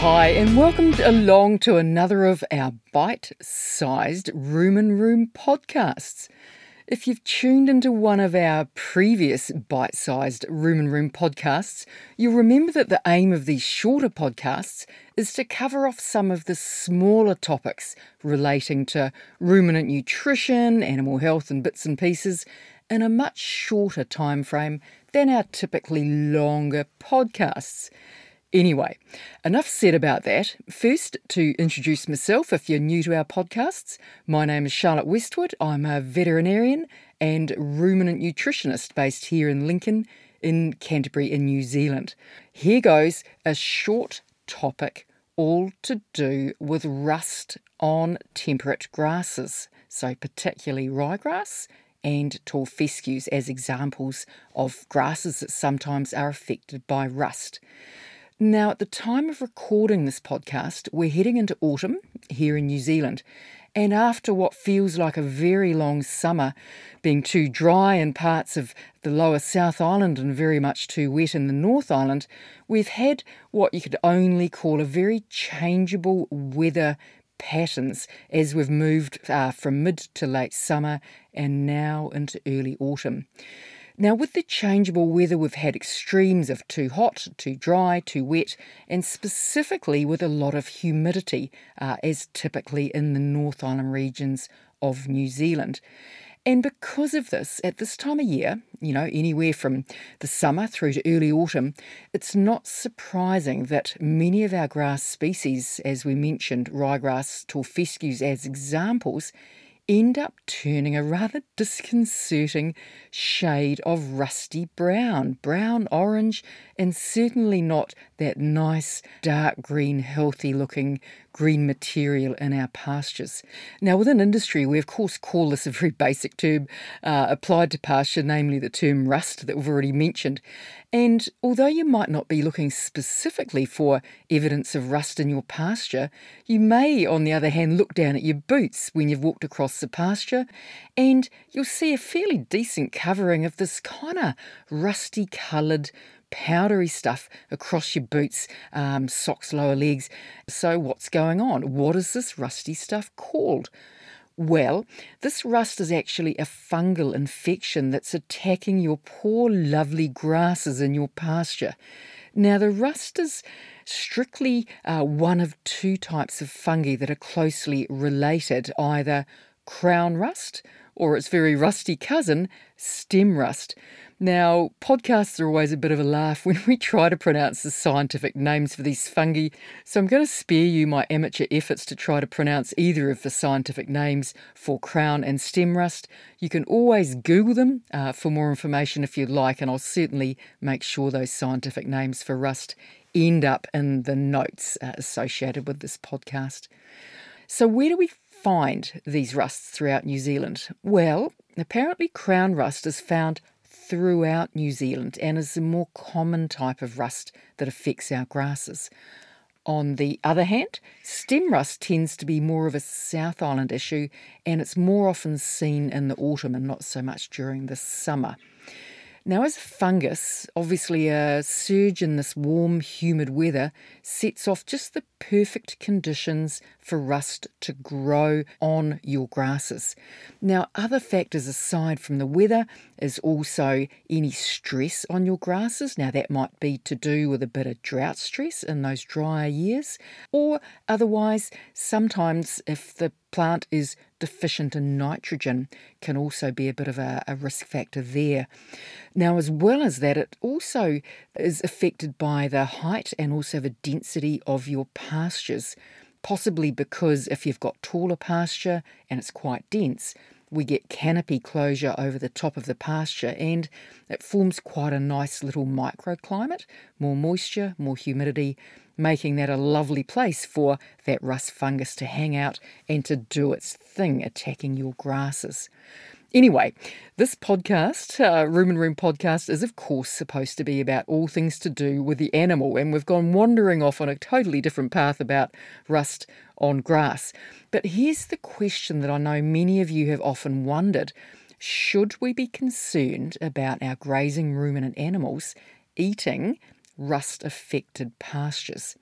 Hi, and welcome along to another of our bite sized Rumen Room podcasts. If you've tuned into one of our previous bite sized Rumen Room podcasts, you'll remember that the aim of these shorter podcasts is to cover off some of the smaller topics relating to ruminant nutrition, animal health, and bits and pieces in a much shorter time frame than our typically longer podcasts. Anyway, enough said about that. First, to introduce myself if you're new to our podcasts, my name is Charlotte Westwood. I'm a veterinarian and ruminant nutritionist based here in Lincoln, in Canterbury, in New Zealand. Here goes a short topic all to do with rust on temperate grasses, so particularly ryegrass and tall fescues as examples of grasses that sometimes are affected by rust. Now, at the time of recording this podcast, we're heading into autumn here in New Zealand. And after what feels like a very long summer, being too dry in parts of the lower South Island and very much too wet in the North Island, we've had what you could only call a very changeable weather patterns as we've moved uh, from mid to late summer and now into early autumn. Now, with the changeable weather, we've had extremes of too hot, too dry, too wet, and specifically with a lot of humidity, uh, as typically in the North Island regions of New Zealand. And because of this, at this time of year, you know, anywhere from the summer through to early autumn, it's not surprising that many of our grass species, as we mentioned, ryegrass, tall fescues as examples, end up turning a rather disconcerting shade of rusty brown, brown orange, and certainly not that nice dark green, healthy looking green material in our pastures. Now, within industry, we of course call this a very basic term uh, applied to pasture, namely the term rust that we've already mentioned. And although you might not be looking specifically for evidence of rust in your pasture, you may, on the other hand, look down at your boots when you've walked across the pasture and you'll see a fairly decent covering of this kind of rusty coloured powdery stuff across your boots, um, socks, lower legs. So, what's going on? What is this rusty stuff called? Well, this rust is actually a fungal infection that's attacking your poor, lovely grasses in your pasture. Now, the rust is strictly uh, one of two types of fungi that are closely related either crown rust or its very rusty cousin, stem rust. Now, podcasts are always a bit of a laugh when we try to pronounce the scientific names for these fungi, so I'm going to spare you my amateur efforts to try to pronounce either of the scientific names for crown and stem rust. You can always Google them uh, for more information if you'd like, and I'll certainly make sure those scientific names for rust end up in the notes uh, associated with this podcast. So, where do we find these rusts throughout New Zealand? Well, apparently, crown rust is found throughout New Zealand and is a more common type of rust that affects our grasses. On the other hand, stem rust tends to be more of a South Island issue and it's more often seen in the autumn and not so much during the summer. Now, as a fungus, obviously a surge in this warm, humid weather sets off just the perfect conditions for rust to grow on your grasses. Now, other factors aside from the weather is also any stress on your grasses. Now, that might be to do with a bit of drought stress in those drier years, or otherwise, sometimes if the plant is deficient in nitrogen can also be a bit of a, a, risk factor there. Now, as well as that, it also is affected by the height and also the density of your pastures, possibly because if you've got taller pasture and it's quite dense, we get canopy closure over the top of the pasture and it forms quite a nice little microclimate, more moisture, more humidity, making that a lovely place for that rust fungus to hang out and to do its thing, attacking your grasses. Anyway, this podcast, uh, Rumen Room podcast, is of course supposed to be about all things to do with the animal, and we've gone wandering off on a totally different path about rust on grass. But here's the question that I know many of you have often wondered Should we be concerned about our grazing ruminant animals eating rust affected pastures?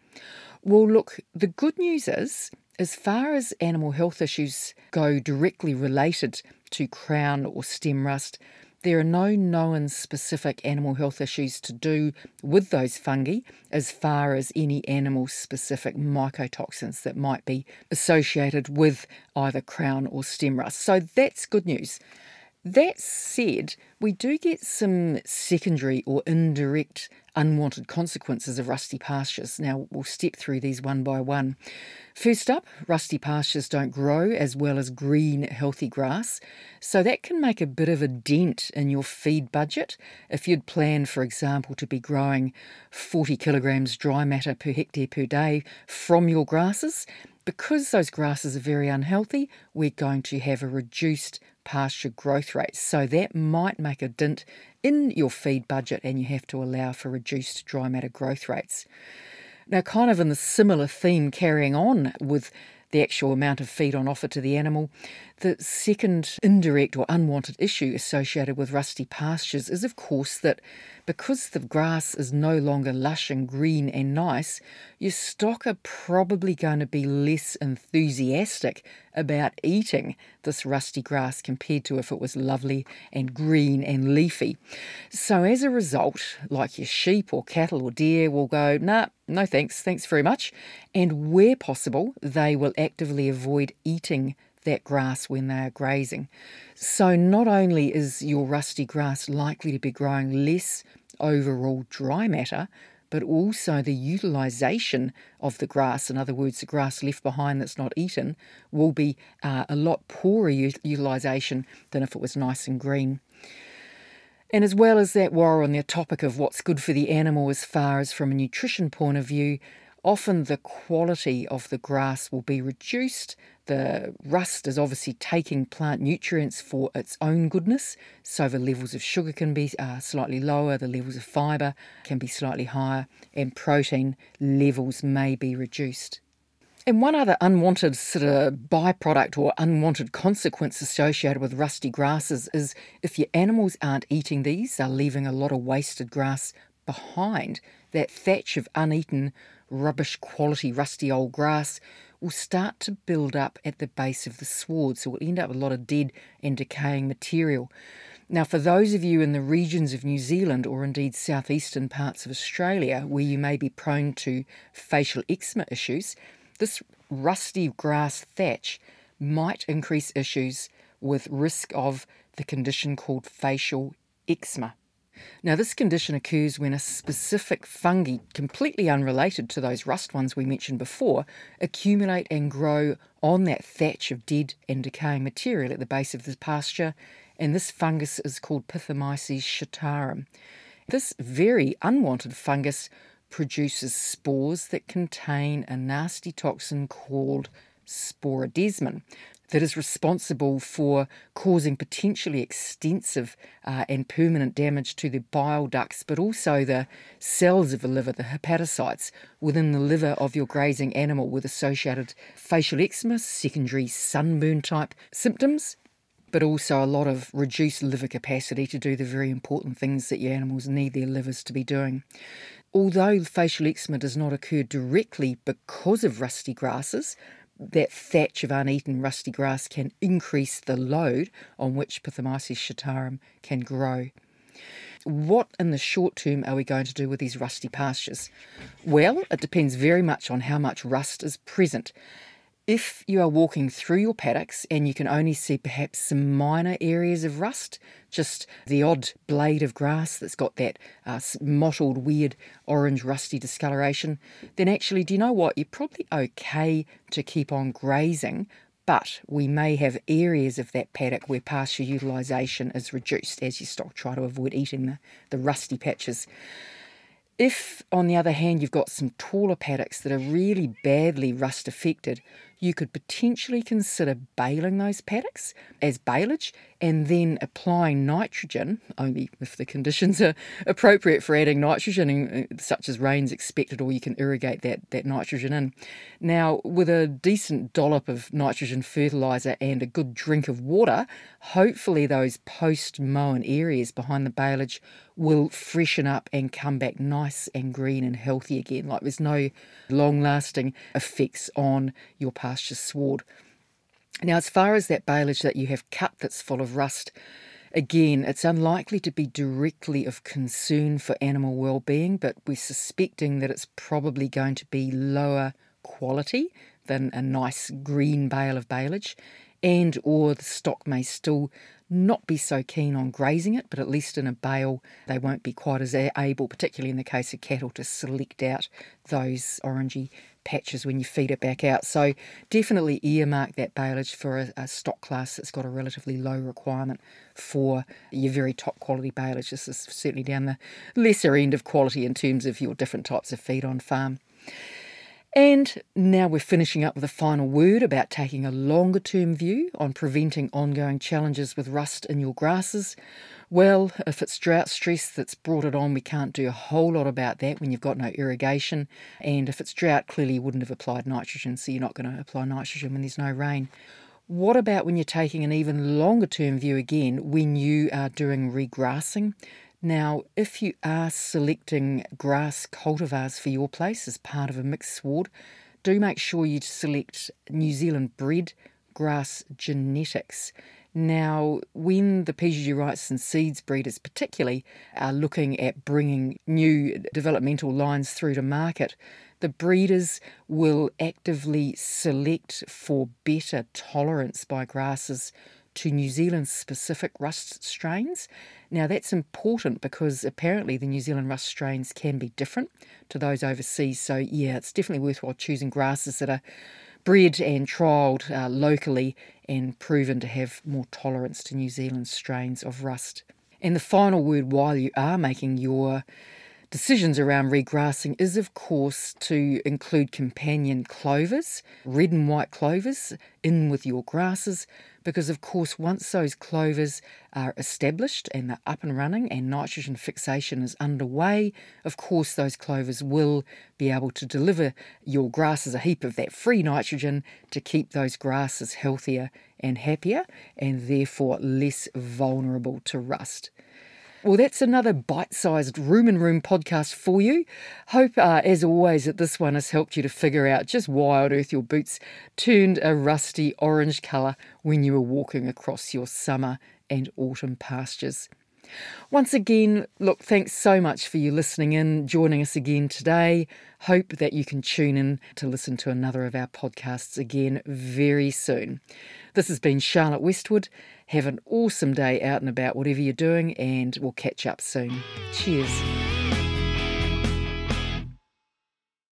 Well, look, the good news is, as far as animal health issues go directly related to crown or stem rust, there are no known specific animal health issues to do with those fungi as far as any animal specific mycotoxins that might be associated with either crown or stem rust. So that's good news. That said, we do get some secondary or indirect unwanted consequences of rusty pastures. Now, we'll step through these one by one. First up, rusty pastures don't grow as well as green, healthy grass, so that can make a bit of a dent in your feed budget. If you'd planned, for example, to be growing 40 kilograms dry matter per hectare per day from your grasses, because those grasses are very unhealthy, we're going to have a reduced pasture growth rate. So that might make a dent in your feed budget and you have to allow for reduced dry matter growth rates. Now, kind of in the similar theme, carrying on with the actual amount of feed on offer to the animal. The second indirect or unwanted issue associated with rusty pastures is, of course, that because the grass is no longer lush and green and nice, your stock are probably going to be less enthusiastic about eating this rusty grass compared to if it was lovely and green and leafy. So, as a result, like your sheep or cattle or deer will go, nah, no thanks, thanks very much. And where possible, they will actively avoid eating that grass when they are grazing. So, not only is your rusty grass likely to be growing less overall dry matter, but also the utilisation of the grass, in other words, the grass left behind that's not eaten, will be uh, a lot poorer utilisation than if it was nice and green. And as well as that, while on the topic of what's good for the animal as far as from a nutrition point of view, often the quality of the grass will be reduced. The rust is obviously taking plant nutrients for its own goodness, so the levels of sugar can be uh, slightly lower, the levels of fibre can be slightly higher, and protein levels may be reduced. And one other unwanted sort of byproduct or unwanted consequence associated with rusty grasses is if your animals aren't eating these, they're leaving a lot of wasted grass behind. That thatch of uneaten rubbish quality rusty old grass will start to build up at the base of the sward, so we'll end up with a lot of dead and decaying material. Now, for those of you in the regions of New Zealand or indeed southeastern parts of Australia where you may be prone to facial eczema issues, this rusty grass thatch might increase issues with risk of the condition called facial eczema. Now, this condition occurs when a specific fungi, completely unrelated to those rust ones we mentioned before, accumulate and grow on that thatch of dead and decaying material at the base of the pasture, and this fungus is called Pithomyces chartarum. This very unwanted fungus produces spores that contain a nasty toxin called sporidesmin that is responsible for causing potentially extensive uh, and permanent damage to the bile ducts, but also the cells of the liver, the hepatocytes within the liver of your grazing animal with associated facial eczema, secondary sunburn type symptoms, but also a lot of reduced liver capacity to do the very important things that your animals need their livers to be doing. Although facial eczema does not occur directly because of rusty grasses, that thatch of uneaten rusty grass can increase the load on which Pithomyces chartarum can grow. What in the short term are we going to do with these rusty pastures? Well, it depends very much on how much rust is present. If you are walking through your paddocks and you can only see perhaps some minor areas of rust, just the odd blade of grass that's got that uh, mottled, weird orange rusty discoloration, then actually, do you know what? You're probably okay to keep on grazing, but we may have areas of that paddock where pasture utilisation is reduced as you stock try to avoid eating the, the rusty patches. If, on the other hand, you've got some taller paddocks that are really badly rust affected, you could potentially consider baling those paddocks as baleage and then applying nitrogen, only if the conditions are appropriate for adding nitrogen, uh, such as rain's expected, or you can irrigate that, that nitrogen in. Now, with a decent dollop of nitrogen fertiliser and a good drink of water, hopefully those post mown areas behind the baleage will freshen up and come back nice and green and healthy again. Like there's no long lasting effects on your pasture sward. Now, as far as that baleage that you have cut that's full of rust, again, it's unlikely to be directly of concern for animal well-being, but we're suspecting that it's probably going to be lower quality than a nice green bale of baleage, and or the stock may still not be so keen on grazing it, but at least in a bale they won't be quite as able, particularly in the case of cattle, to select out those orangey patches when you feed it back out. So definitely earmark that baleage for a, a, stock class that's got a relatively low requirement for your very top quality baleage. This is certainly down the lesser end of quality in terms of your different types of feed on farm. And now we're finishing up with a final word about taking a longer term view on preventing ongoing challenges with rust in your grasses. Well, if it's drought stress that's brought it on, we can't do a whole lot about that when you've got no irrigation. And if it's drought, clearly you wouldn't have applied nitrogen, so you're not going to apply nitrogen when there's no rain. What about when you're taking an even longer term view again when you are doing regrassing? Now, if you are selecting grass cultivars for your place as part of a mixed sward, do make sure you select New Zealand bred grass genetics. Now, when the PGG and Seeds breeders, particularly, are looking at bringing new developmental lines through to market, the breeders will actively select for better tolerance by grasses to New Zealand specific rust strains. Now, that's important because apparently the New Zealand rust strains can be different to those overseas. So, yeah, it's definitely worthwhile choosing grasses that are bred and trialled uh, locally and proven to have more tolerance to New Zealand strains of rust. And the final word while you are making your decisions around regrassing is, of course, to include companion clovers, red and white clovers, in with your grasses, because, of course, once those clovers are established and they're up and running and nitrogen fixation is underway, of course, those clovers will be able to deliver your grasses a heap of that free nitrogen to keep those grasses healthier and happier and therefore less vulnerable to rust. Well, that's another bite sized Rumen Room podcast for you. Hope, uh, as always, that this one has helped you to figure out just why on earth your boots turned a rusty orange colour when you were walking across your summer and autumn pastures. Once again, look, thanks so much for you listening in, joining us again today. Hope that you can tune in to listen to another of our podcasts again very soon. This has been Charlotte Westwood. Have an awesome day out and about, whatever you're doing, and we'll catch up soon. Cheers.